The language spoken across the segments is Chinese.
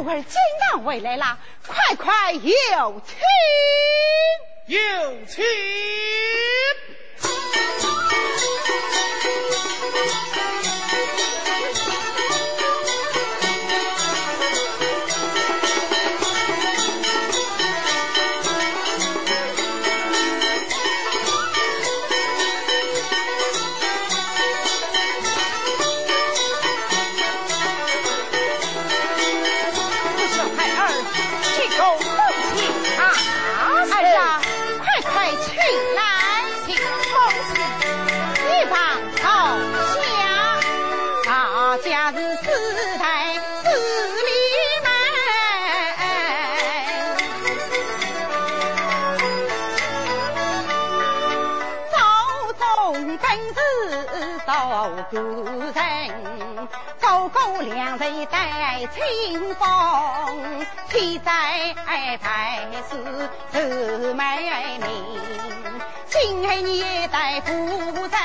我儿金堂回来了，快快有请，有请。愁眉明。今后你带负责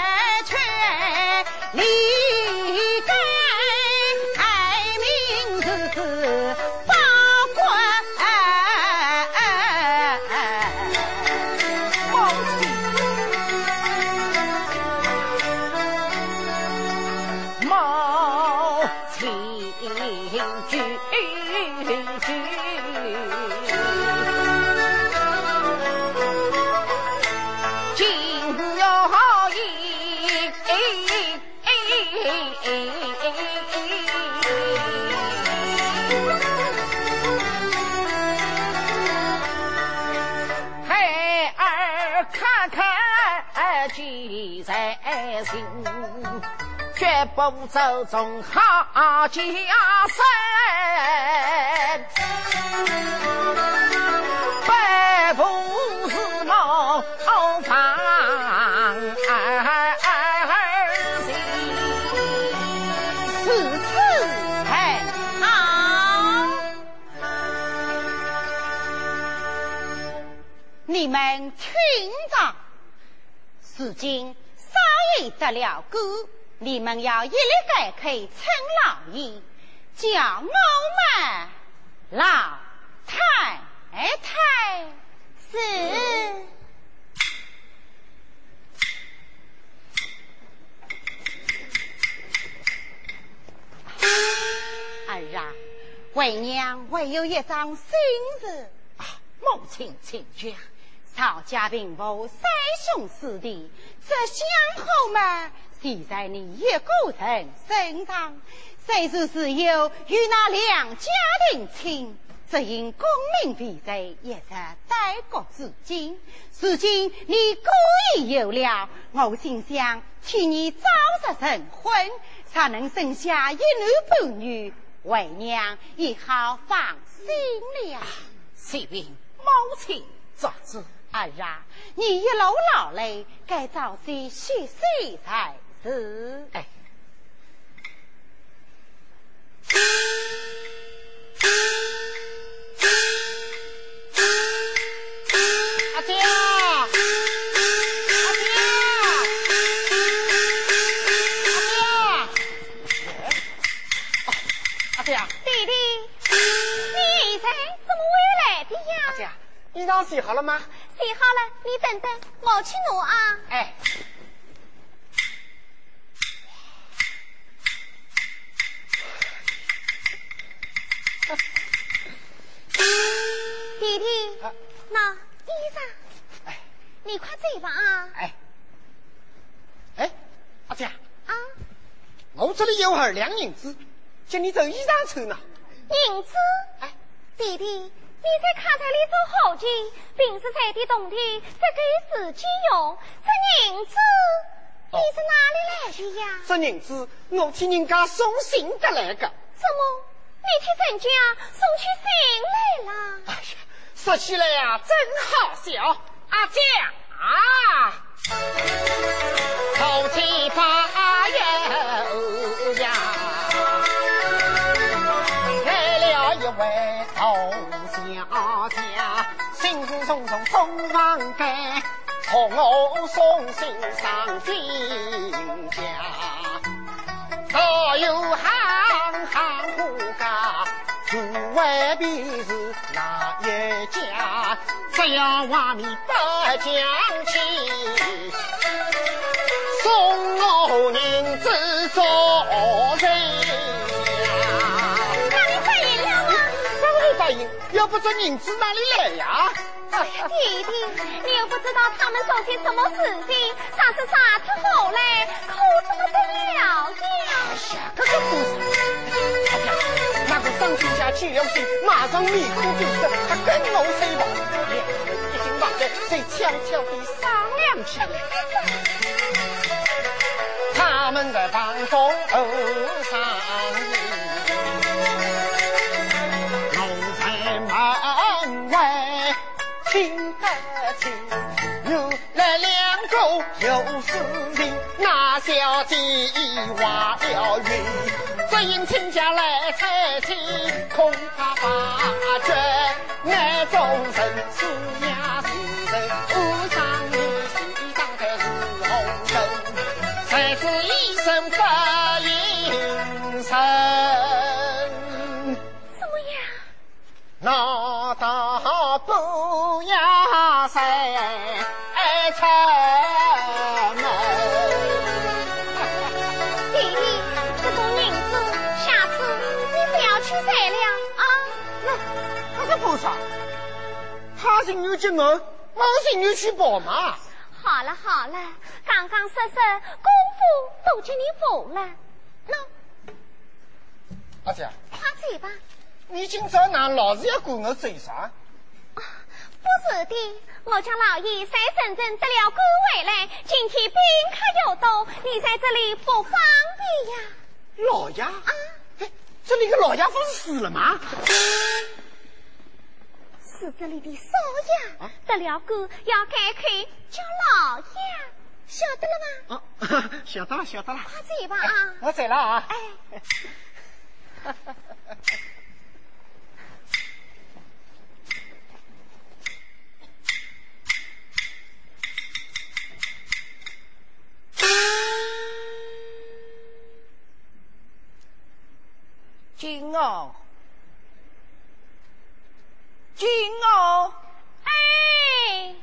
不走从好家生，百步是梦方行，此次很好，你们听着，如今。少爷得了故，你们要一力改口称老爷，叫我们老太太是。儿啊，为娘唯有一桩心事啊，母亲请讲。曹家贫富，三兄四弟，这相好嘛，系在你一个人身上。虽是是有与那两家定亲，只因功名为罪，一直待国至今。如今你故意有了，我心想替你早日成婚，才能生下一男半女，为娘也好放心了。随便母亲，做主。儿啊，你一路劳累，该早些歇息才是。哎，阿姐，阿姐，阿姐，阿姐，弟弟，你在怎么回来的呀？阿姐，衣裳洗好了吗？洗好了，你等等，我去拿啊。哎，弟弟，那衣裳，哎，你快走吧啊。哎，哎，阿姐啊，我这里有二两银子，叫你做衣裳穿呢。银子，哎，弟弟。你在卡台里做后勤，平时在的冬天再给自己用。这银子你是哪里来的呀？这银子我替人家送信得来的。怎么，你替人家送去信来了？哎呀，说起来呀，真好笑。阿江啊，头七八有呀，来了一位同。小家，兴师送送送房间，同我送信上金家。早有行行户家，诸位未必是家，只要外面不讲起，送我银子做人。那你答应了？吗？当然答应，要不这银子哪里来呀？弟弟，你又不知道他们做些什么事情，啥是啥出后来，可怎么得了？呀？哎呀，这个不是，张军家见了谁，马上面孔就色，他跟我谁跑？两个人已经忙得在悄悄地商量起来。他们在房中商议，我在门外。听得清，原来两个有事情，那小姐话了云，只因亲家来猜忌，恐他情愿进门，我情愿去报嘛。好了好了，刚刚说说功夫都叫你服了。那，阿姐，快嘴吧。你今朝哪老是要管我嘴啥？不是的，我家老爷在深圳得了官回来，今天宾客又多，你在这里不方便呀。老爷，啊，这里的老爷不是死了吗？是这里的少爷得了官，要改口叫老爷，晓得了吗？啊，晓得了，晓得了。快走吧啊！我走了啊。哎。金哦，金哦，哎，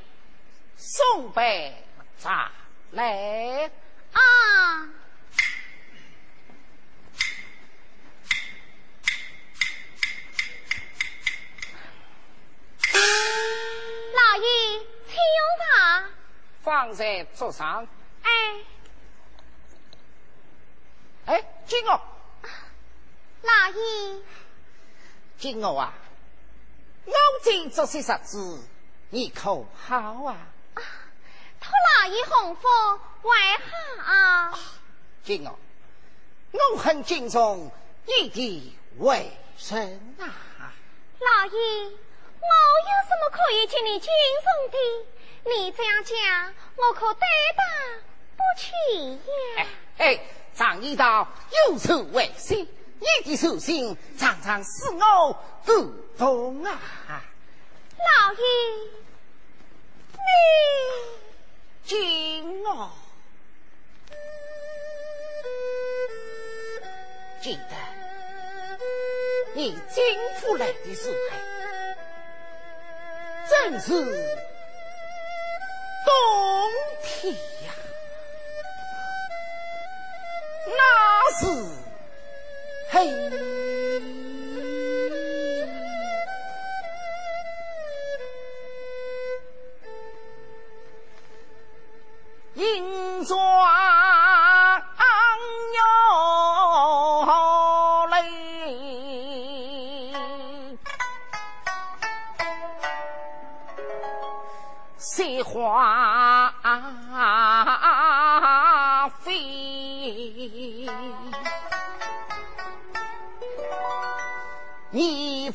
送杯茶来啊！老爷，请用茶，放在桌上。哎，哎，金哦。老爷，金娥啊，我今这些日子，你可好啊？啊，托老爷洪福，为好啊？金娥，我很敬重你的为人啊。老爷，我有什么可以请你敬重的？你这样讲，我可担当不起呀。哎哎，常言道，有仇为心。你的手心常常使我感动啊！老爷，你敬我，记得你进府来的时候，正是冬天呀，那是。嘿，银装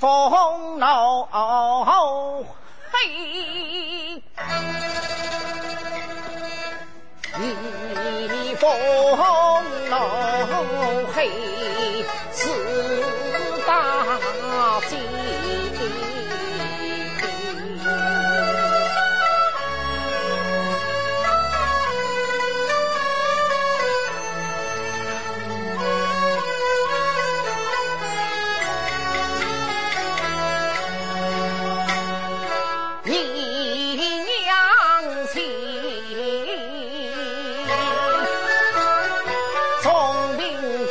风怒嘿，逆风怒嘿，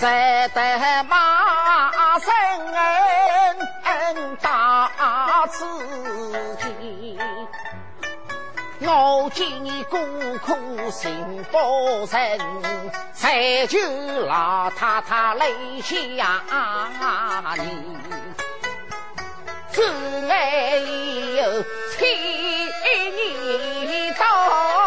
只得马身大自己。我见你孤苦心不成，才求老太太来下你，只爱有千年到。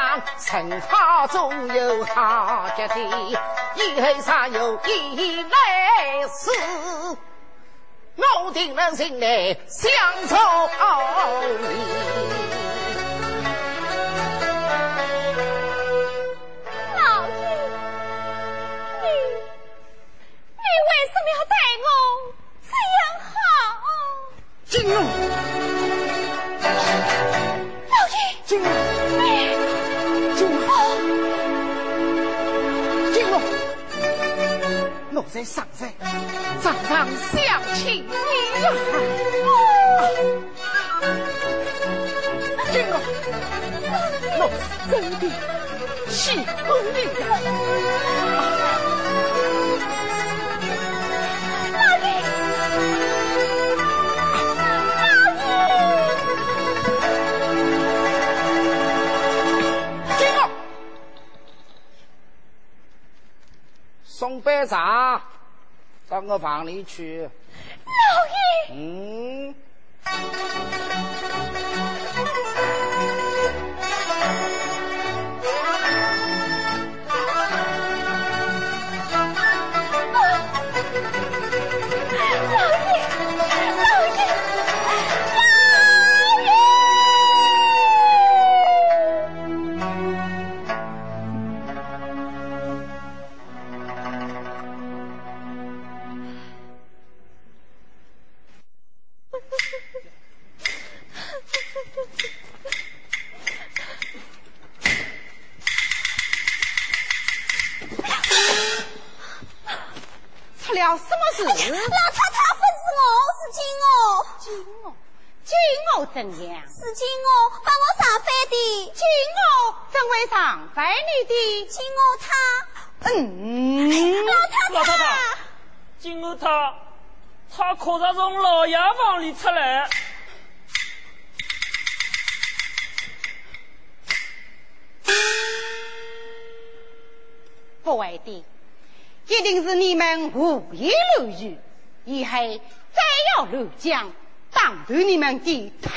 天下，城好总有好结的，以后尚有一来世，我定能心来相守你。老爷，你你为什么要待我这样好？金龙。在上山，常常想起你呀。金龙，我真的喜欢你呀。送杯茶到我房里去。老爷。嗯。老太太吩咐我是金哦，金哦，金哦怎样？是金哦，帮我上饭的。金哦，怎会上饭你的？金哦，他嗯，老太太，金哦，他他可是从老洋房里出来。不会的，一定是你们胡言乱语，以后再要乱讲，打断你们的腿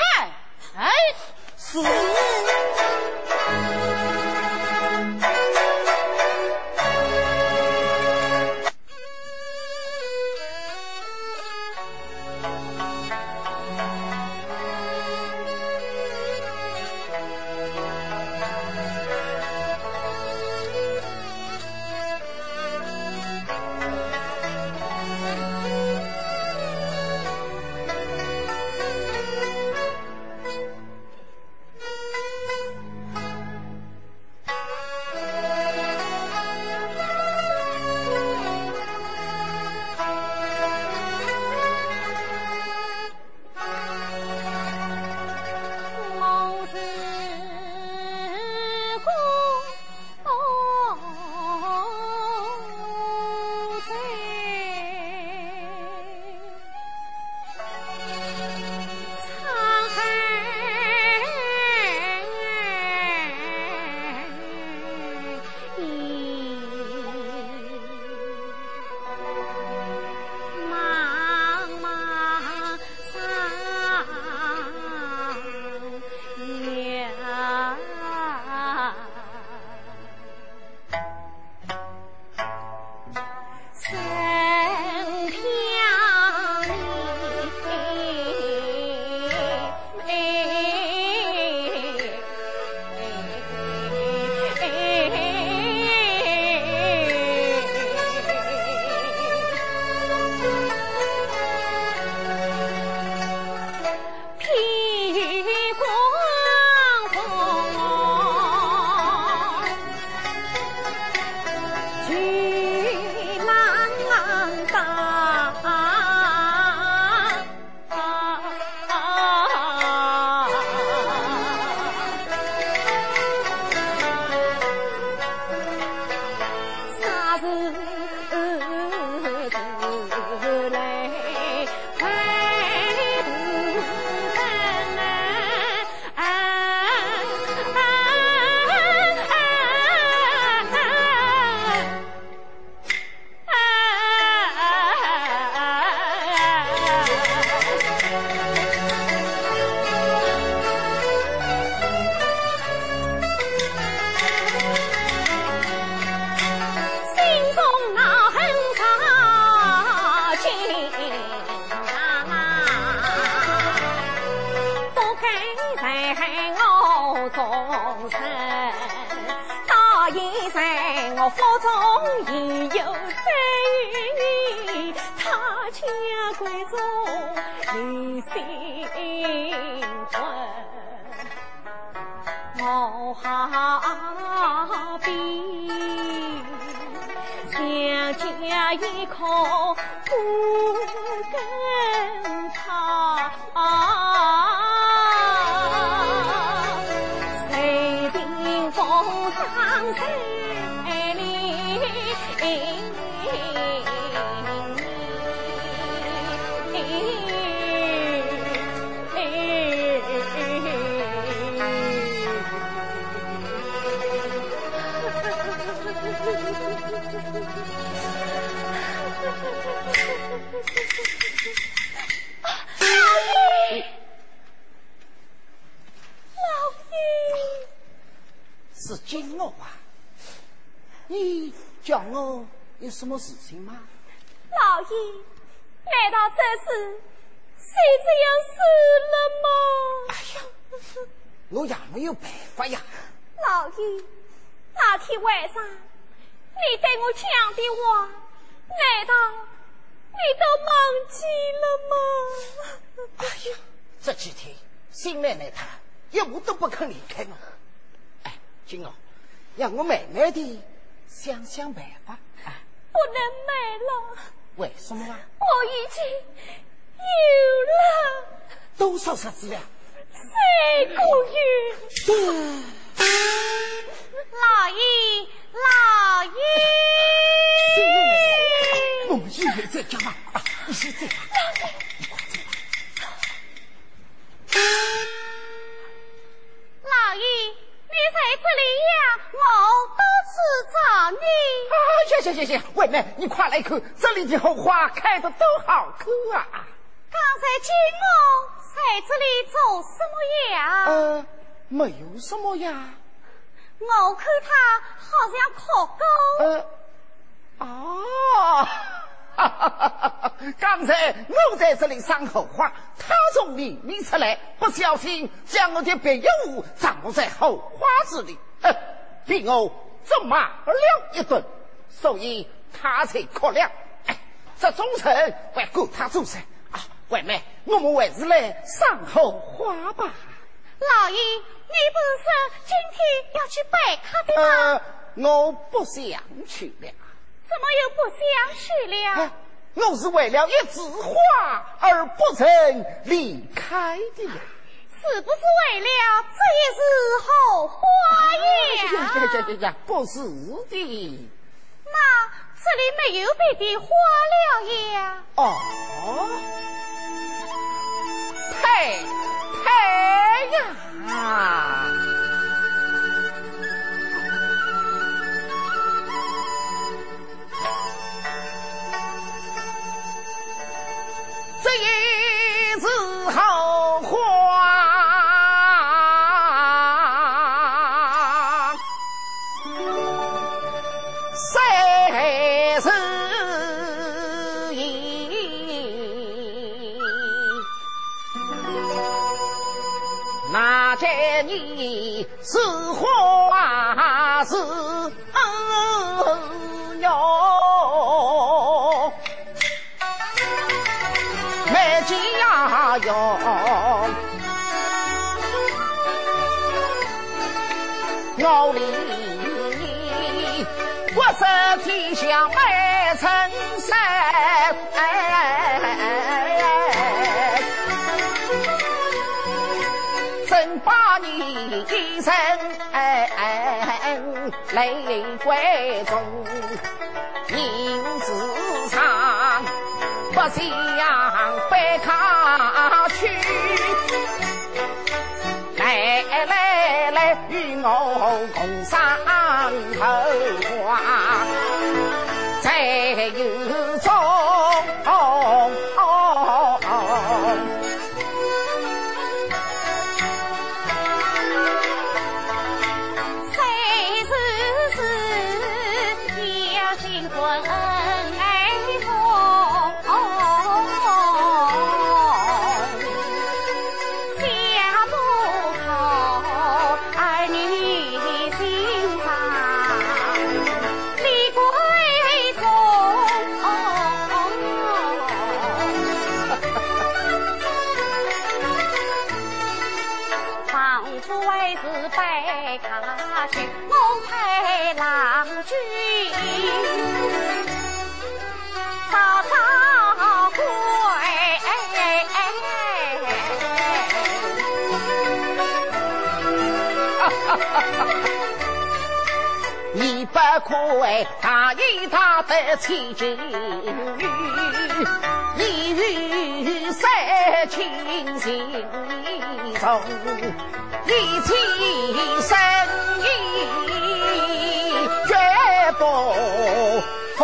腹中有腿！哎，是。有什么事情吗？老爷，难道这是谁子要死了吗？哎呀，我也没有办法呀。老爷，那天晚上你对我讲的话，难道你都忘记了吗？哎呀，这几天新奶奶她一步都不肯离开我。哎，金儿，让我慢慢的想想办法。不能卖了，为什么啊？我已经有了多少日子了？三个月。老爷，老爷，我们以后再讲嘛。啊，你先走。老爷，你在这里呀？我多次找你。啊，行行行行，妹妹，你快来看，这里的荷花开的都好看啊！刚才见我在这里做什么呀？呃，没有什么呀。我看他好像哭过。呃，啊，哈哈哈哈刚才我在这里赏荷花，他从里面出来，不小心将我的别业物葬在荷花之里，哼，被我责骂了一顿，所以他才哭了。哎，这忠臣还够他做甚。啊，外妹，我们还是来赏荷花吧。老爷，你不是说今天要去拜卡的吗？呃，我不想去了。怎么又不想去了？我是为了一枝花而不曾离开的呀。是不是为了这一枝荷花呀？呀呀呀呀！不是的。那这里没有别的花了呀？哦，太太阳。泪归中，银子长。不想可谓大义大德千金玉，一语三清心中，一气生意绝不负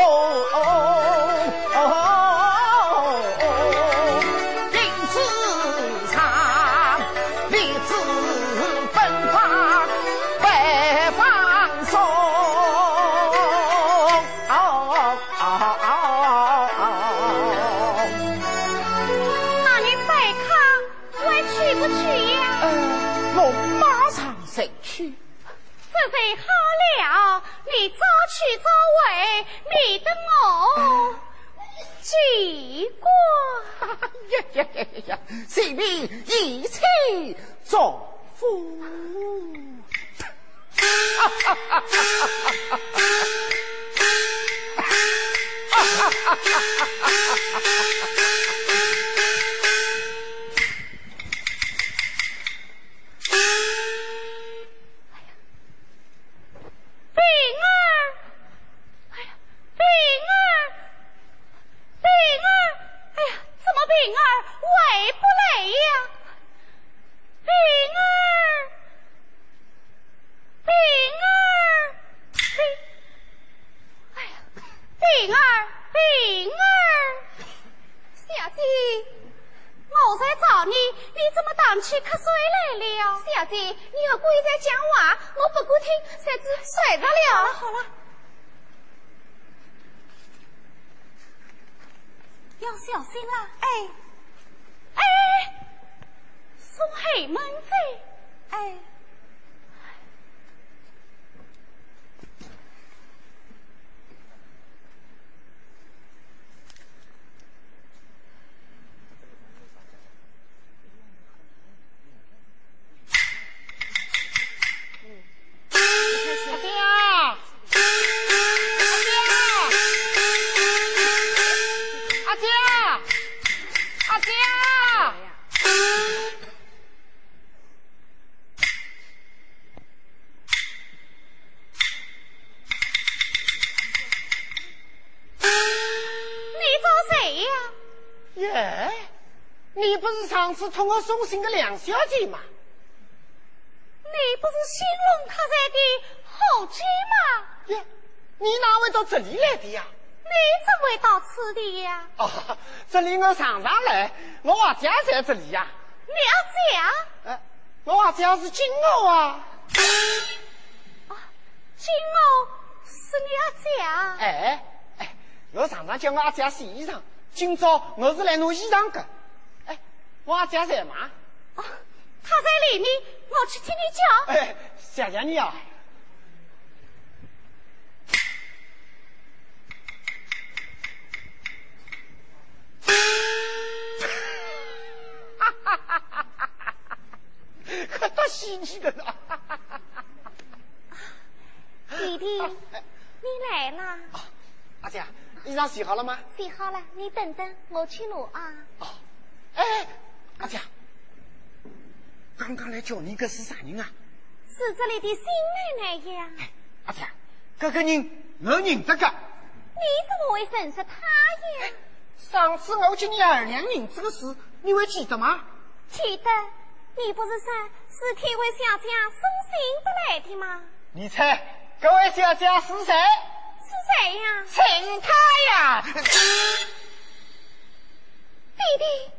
随便一起祝福。哈哈哈哈哈哈！是托我送信的梁小姐吗？你不是兴隆客栈的后姐吗？呀，你哪位到这里来的呀？你怎会到此地呀？哦，这里我常常来，我阿家在这里呀。你阿家？呃，我阿家是金欧啊。啊，金欧是你阿家？哎哎，我常常叫我阿姐洗衣裳，今朝我是来弄衣裳的。我家在吗？哦，他在里面，我去听你讲。哎，谢谢你啊！哈哈哈哈哈哈！可多稀奇的了！弟弟，你来了。阿姐，衣裳洗好了吗？洗好了，你等等，我去拿啊。哦，哎。阿姐，刚刚来叫你个是啥人啊？是这里的新奶奶呀。阿姐，这个人我认得个。你怎么会认识他呀？上次我请你二两银子的事，你会记得吗？记得。你不是说是天位小姐送信得来的吗？你猜，这位小姐是谁？是谁呀？是他呀。弟弟。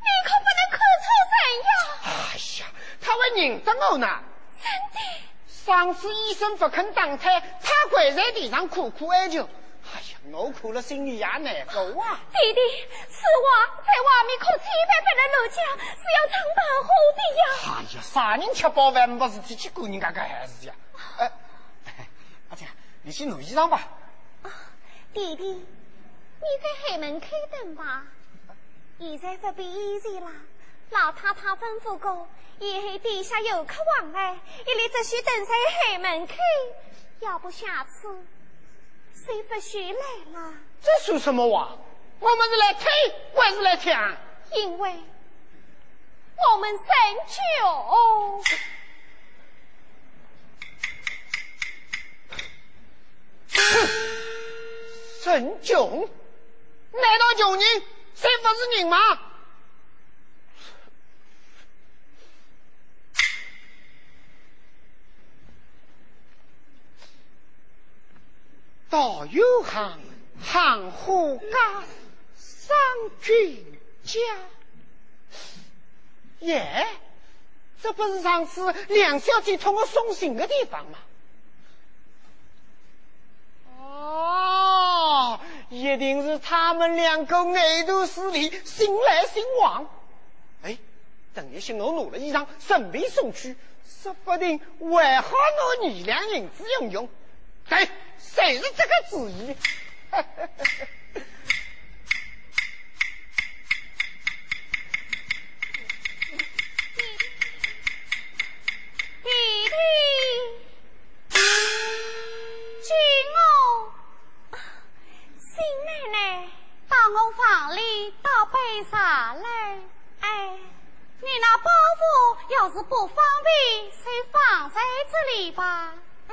你可不能看错人呀！哎呀，他会认得我呢。真的。上次医生不肯打胎，他跪在地上苦苦哀求。哎呀，我哭了，心里也难过啊。弟弟，是我在外面可千万不能乱讲，是要长大后的呀。哎呀，啥人吃饱饭没事体去管人家个孩子呀。哎，阿姐，你去弄衣裳吧。啊，弟弟，你在海门开等吧。现在不必依然了，老太太吩咐过，以后地下有客往来，一律只需等在后门口。要不下次谁不许来了？这说什么话？我们是来推还是来抢？因为我们生穷。生穷？难道穷人？谁不是人吗？道有行，行货家，商君家。耶，这不是上次梁小姐托我送信的地方吗？哦。一定是他们两个爱徒势力，心来心往。哎，等一些我拿了衣裳，顺便送去，说不定还好拿二两银子用用。对，谁是这个主意？弟弟，金哦。房里倒杯茶来。哎，你那包袱要是不方便，就放在这里吧。嗯。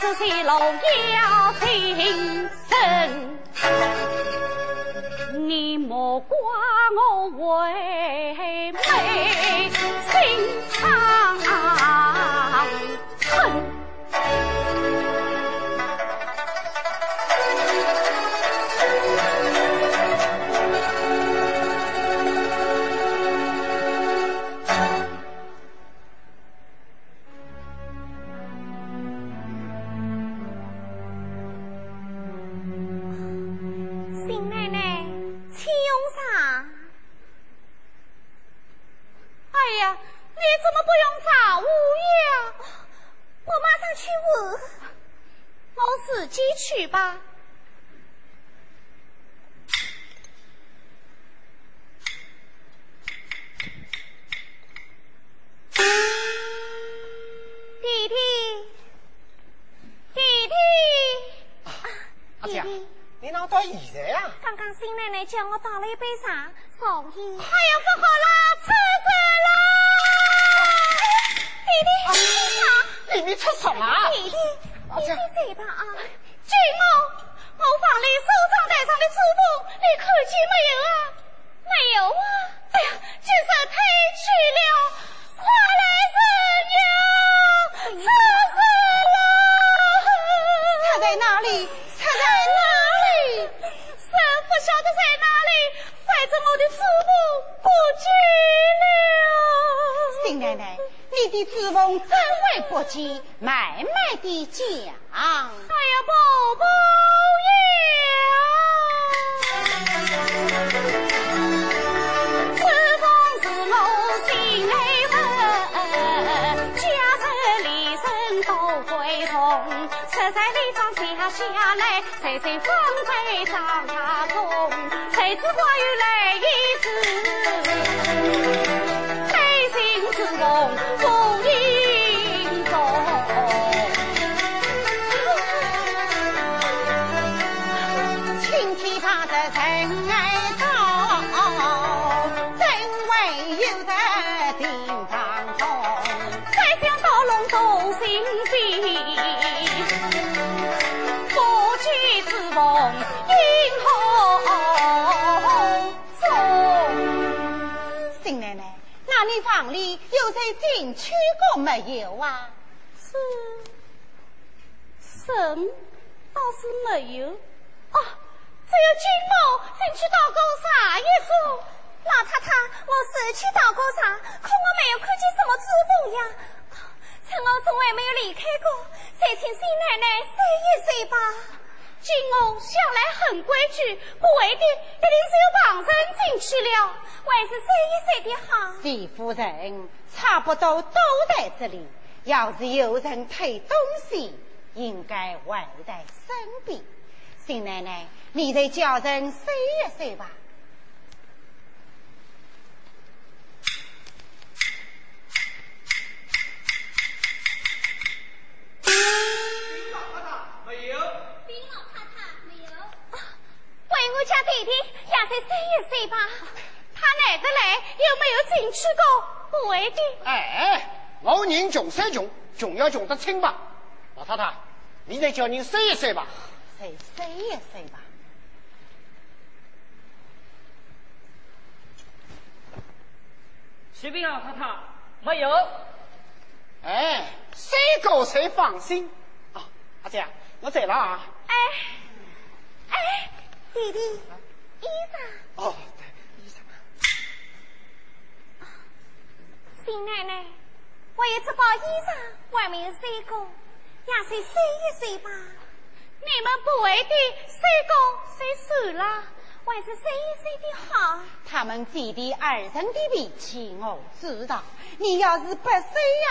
这是老妖平生你莫怪我为媒现在呀？刚刚新奶奶叫我倒了一杯茶，所以哎呀，不好啦，出事啦！弟弟，里面出什么？弟弟，你先走吧啊。实在里长下下来，谁谁放在帐中，谁知花雨来一次，谁心之梦。最近去过没有啊？是，神倒是没有。哦，只有君某进去倒过茶一盅。老太太，我是去倒过茶，可我没有看见什么珠宝呀。趁我从来没有离开过，再请新奶奶睡一睡吧。金翁向来很规矩，不为的一定是有旁人进去了，还是说一说的好。李夫人差不多都在这里，要是有人偷东西，应该外带身边。新奶奶，你得叫人睡一睡吧。为我家弟弟也再睡一岁吧。他来得来，有没有进去过？不会的。哎，老人穷虽穷，穷要穷得清吧。老太太，你再叫人睡一睡吧。睡睡一睡吧。启禀老太太，没有。哎，谁够谁放心。啊，阿姐，我走了啊。哎，哎。弟弟，衣裳。哦，对，衣裳。新奶奶，我有这包衣裳，外面有睡过，也睡睡一睡吧。你们不会的，睡过睡熟了，还是睡一睡的好。他们姐弟二人的脾气我知道，你要是不睡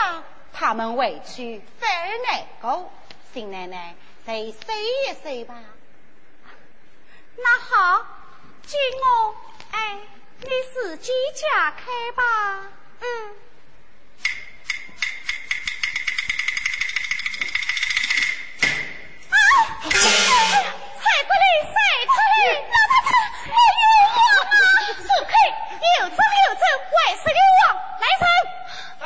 呀，他们委屈反而难过。新奶奶，再睡一睡吧。那好，今我哎，你自己家开吧。嗯。老太太，我有王啊！是客，有走有走，还是有王。来人，来，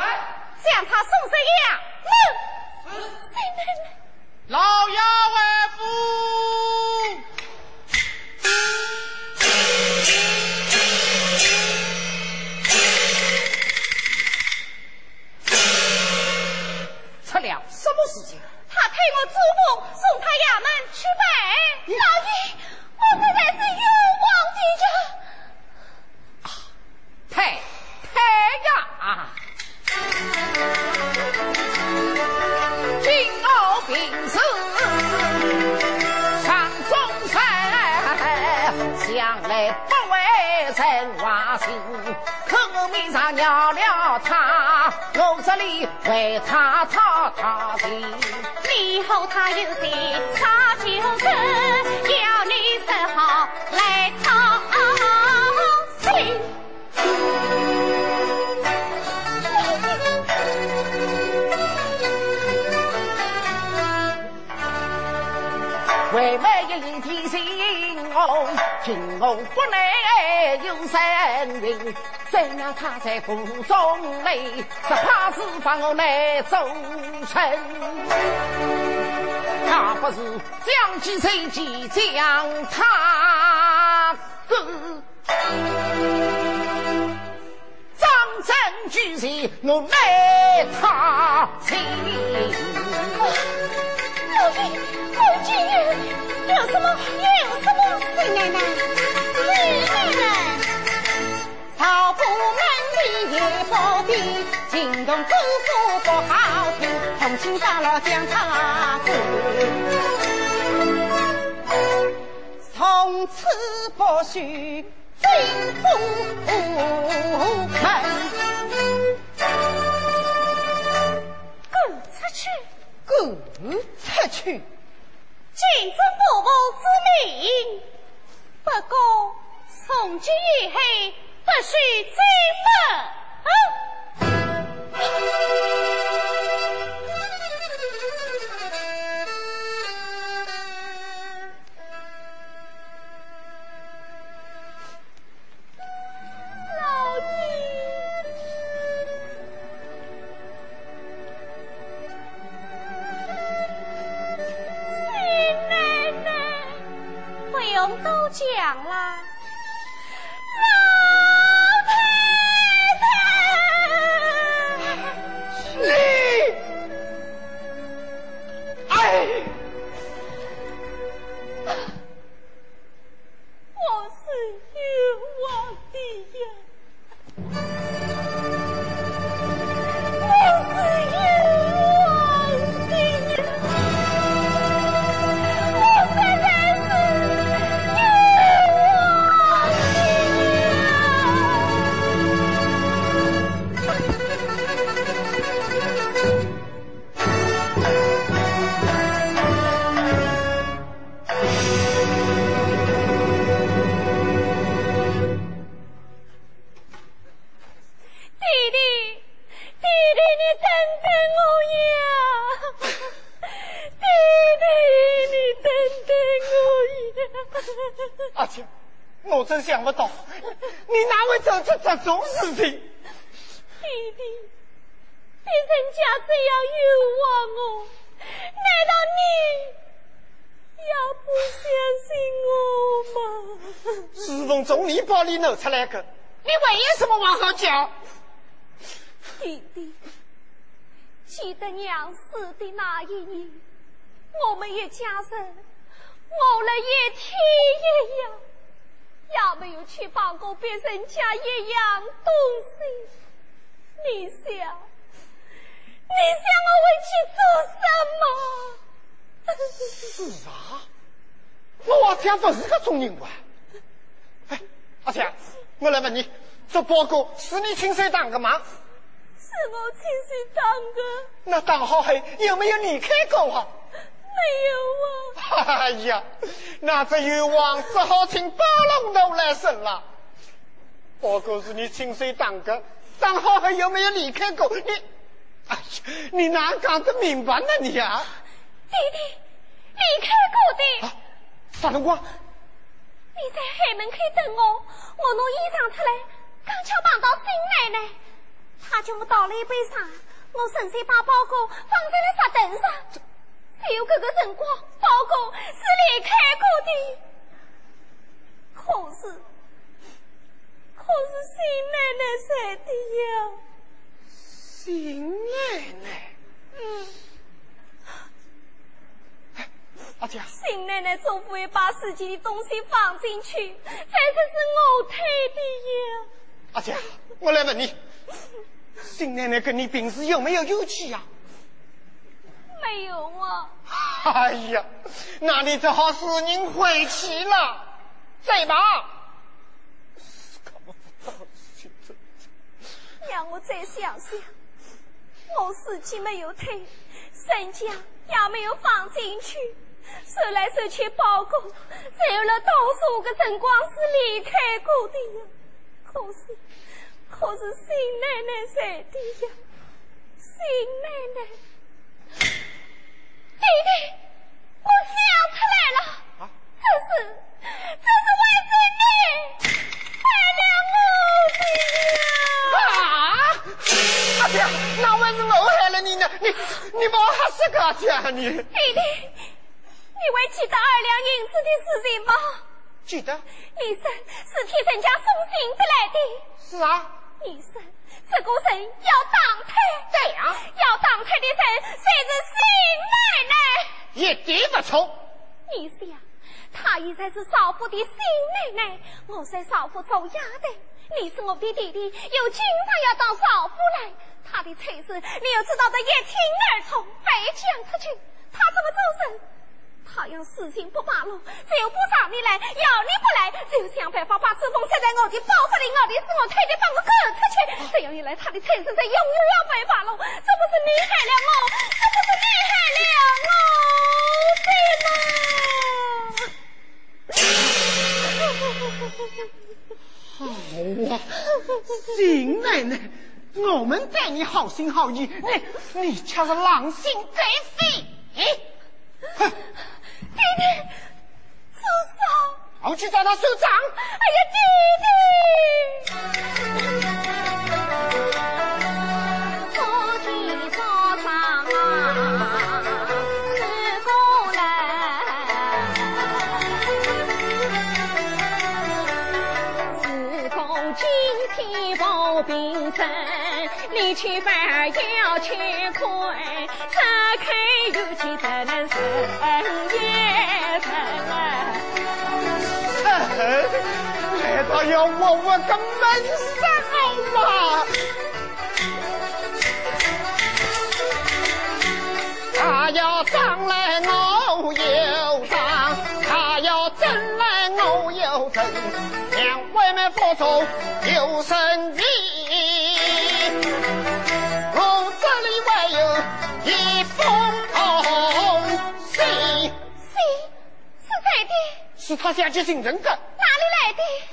将他送上衙门。是。老衙外夫。出了什么事情？他陪我祖母，送他衙门去拜老爷。我实在是有忘记着。太太呀！上鸟了他。我这里为他讨他情，你和他有情他就走，红，金红不来有神韵。怎让他在府中来，只怕是放我来做臣。他不是将计就计，将他个张真举人，我来他亲。老爷，我今日有什么？有什么？孙奶奶，孙奶奶。曹府门里也不低，惊动姑父不好听，同情长老将他赶，从此不许进府门。滚出去！滚出去！谨遵婆婆之命。不过从今以后。不许再犯。你为什么往后讲？弟弟，记得娘死的那一年，我们一家人饿了一天一夜，也没有去帮过别人家一样东西。你想，你想我会去做什么？是啊，我阿强不是个种人吧！哎，阿强，我来问你，这报告是你亲手打的吗？是我亲手打的。那打好后有没有离开过啊？没有啊。哎呀，那这冤枉只好请包龙头来审了。报告是你亲手打的，打好后有没有离开过？你，哎呀，你哪讲得明白呢你啊？弟弟，离开过的。啊，啥辰光？你在海门口等我，我弄衣裳出来，刚巧碰到新奶奶。她叫我倒了一杯茶，我顺手把包裹放在了石凳上。只有这个辰光，包裹是离开过的。可是，可是新奶奶在的呀。新奶奶。嗯。阿姐。新奶奶总不会把自己的东西放进去，这才是我推的呀。阿姐，我来问你。新奶奶跟你平时有没有有气呀？没有啊。哎呀，那你只好使人回去了，再吧。让我再想想，我自己没有退，人家也没有放进去，收来收去包裹，只有了多数个辰光是离开过的呀。可是。可是新奶奶在的呀，新奶奶，弟弟，我想出来了，啊，这是这是外孙女害了我的呀！啊！阿姐，那还是我害了你呢？你你把我吓死个去啊你！弟弟，你还记得二两银子的事情吗？记得。李生是替人家送信得来的。是啊。医生，这个人要当太，对啊，要当太的人谁是新奶奶？一点不错。你想，她现在是少妇的新奶奶，我在少妇做丫头，你是我的弟弟，又经常要当少妇来，他的差事你又知道得一清二楚，非讲出去，他怎么做人？他要事情不败露，就不上你来；要你不来，就想办法把纸封塞在我的包袱里。我的是我推的，把我赶出去。这样一来，他的差事才永远要被败露。这不是你害了我，这不是你害了我，对吗？好啊，新奶奶，我们对你好心好意，你你却是狼心贼肺，哼！弟弟，受伤，我去找他算账。哎呀，要我我个门生吗？他要上来我又上，他要争来我又争，两位们付出有生意。一封信，信是谁的？是他下去行政的。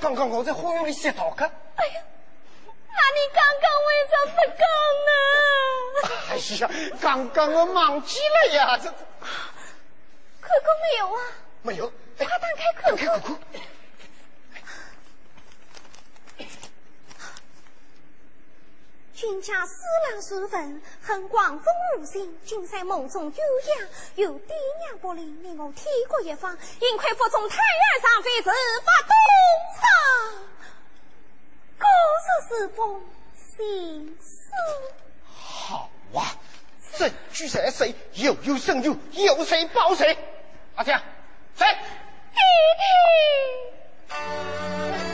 刚刚我在花园里洗澡的。哎呀，那你刚刚为什么不讲呢？哎呀，刚刚我忘记了呀，这。可可没有啊？没有。快打开看看。君家思郎书分，很广风无心。君在梦中有养，有爹娘不灵，令我天各一方，幸亏服从太阳上飞，自发东厂。高手是风心思。好啊，证据在谁？又有证据，有谁报谁？阿姐，谁？弟弟。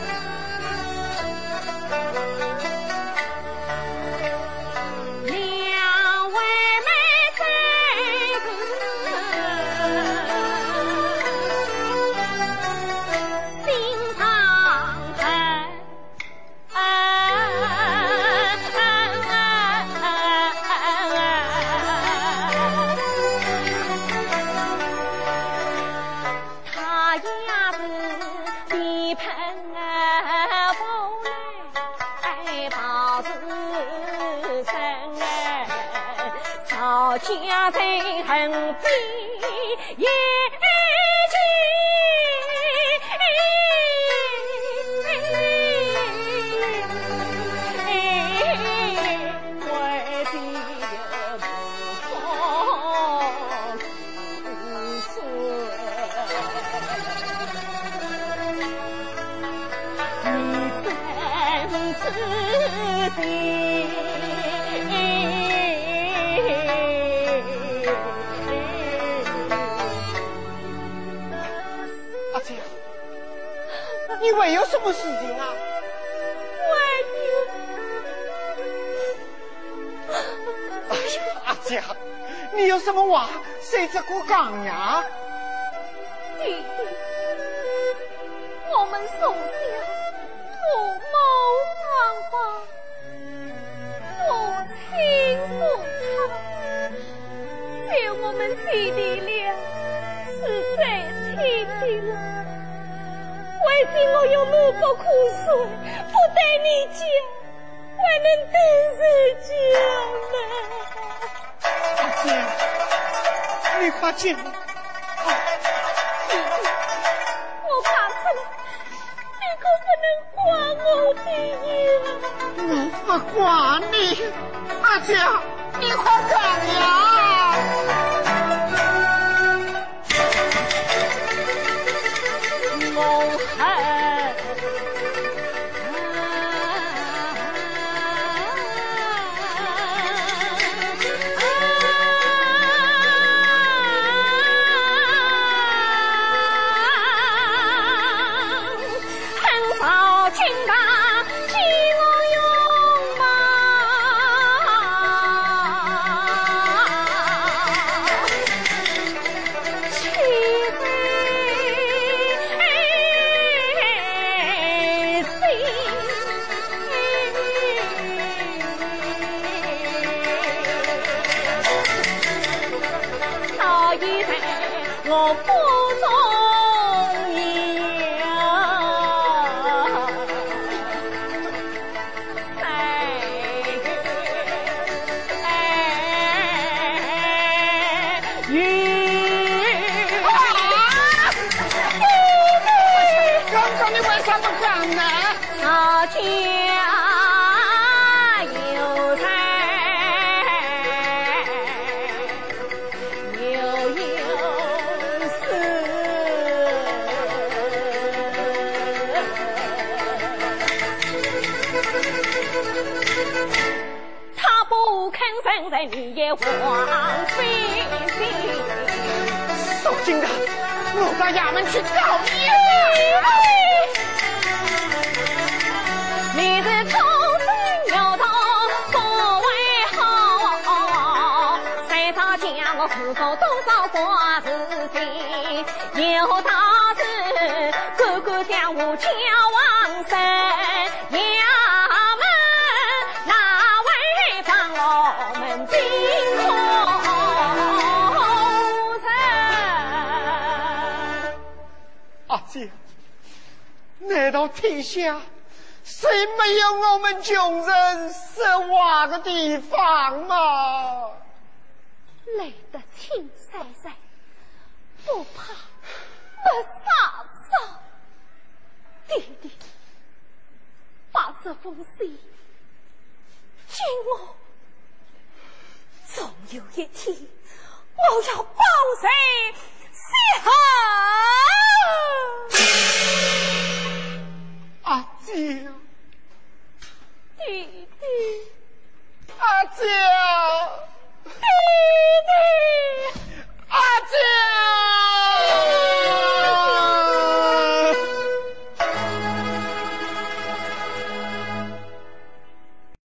有什么话，谁只顾讲呀？弟弟，我们从小父母双方，父亲父他，就我们姐弟俩是最亲的了。为今我有那么苦水，不对你讲，还能对谁讲呢？你快进来。我看出来，你可不能管我的呀。我不管你，阿姐，你快干呀。你也枉费心。受惊的，我到衙门去告。你难道天下谁没有我们穷人说话的地方吗？累得青晒晒，不怕我傻傻，弟弟，把这封信给我，总有一天我要报谁下。叫弟弟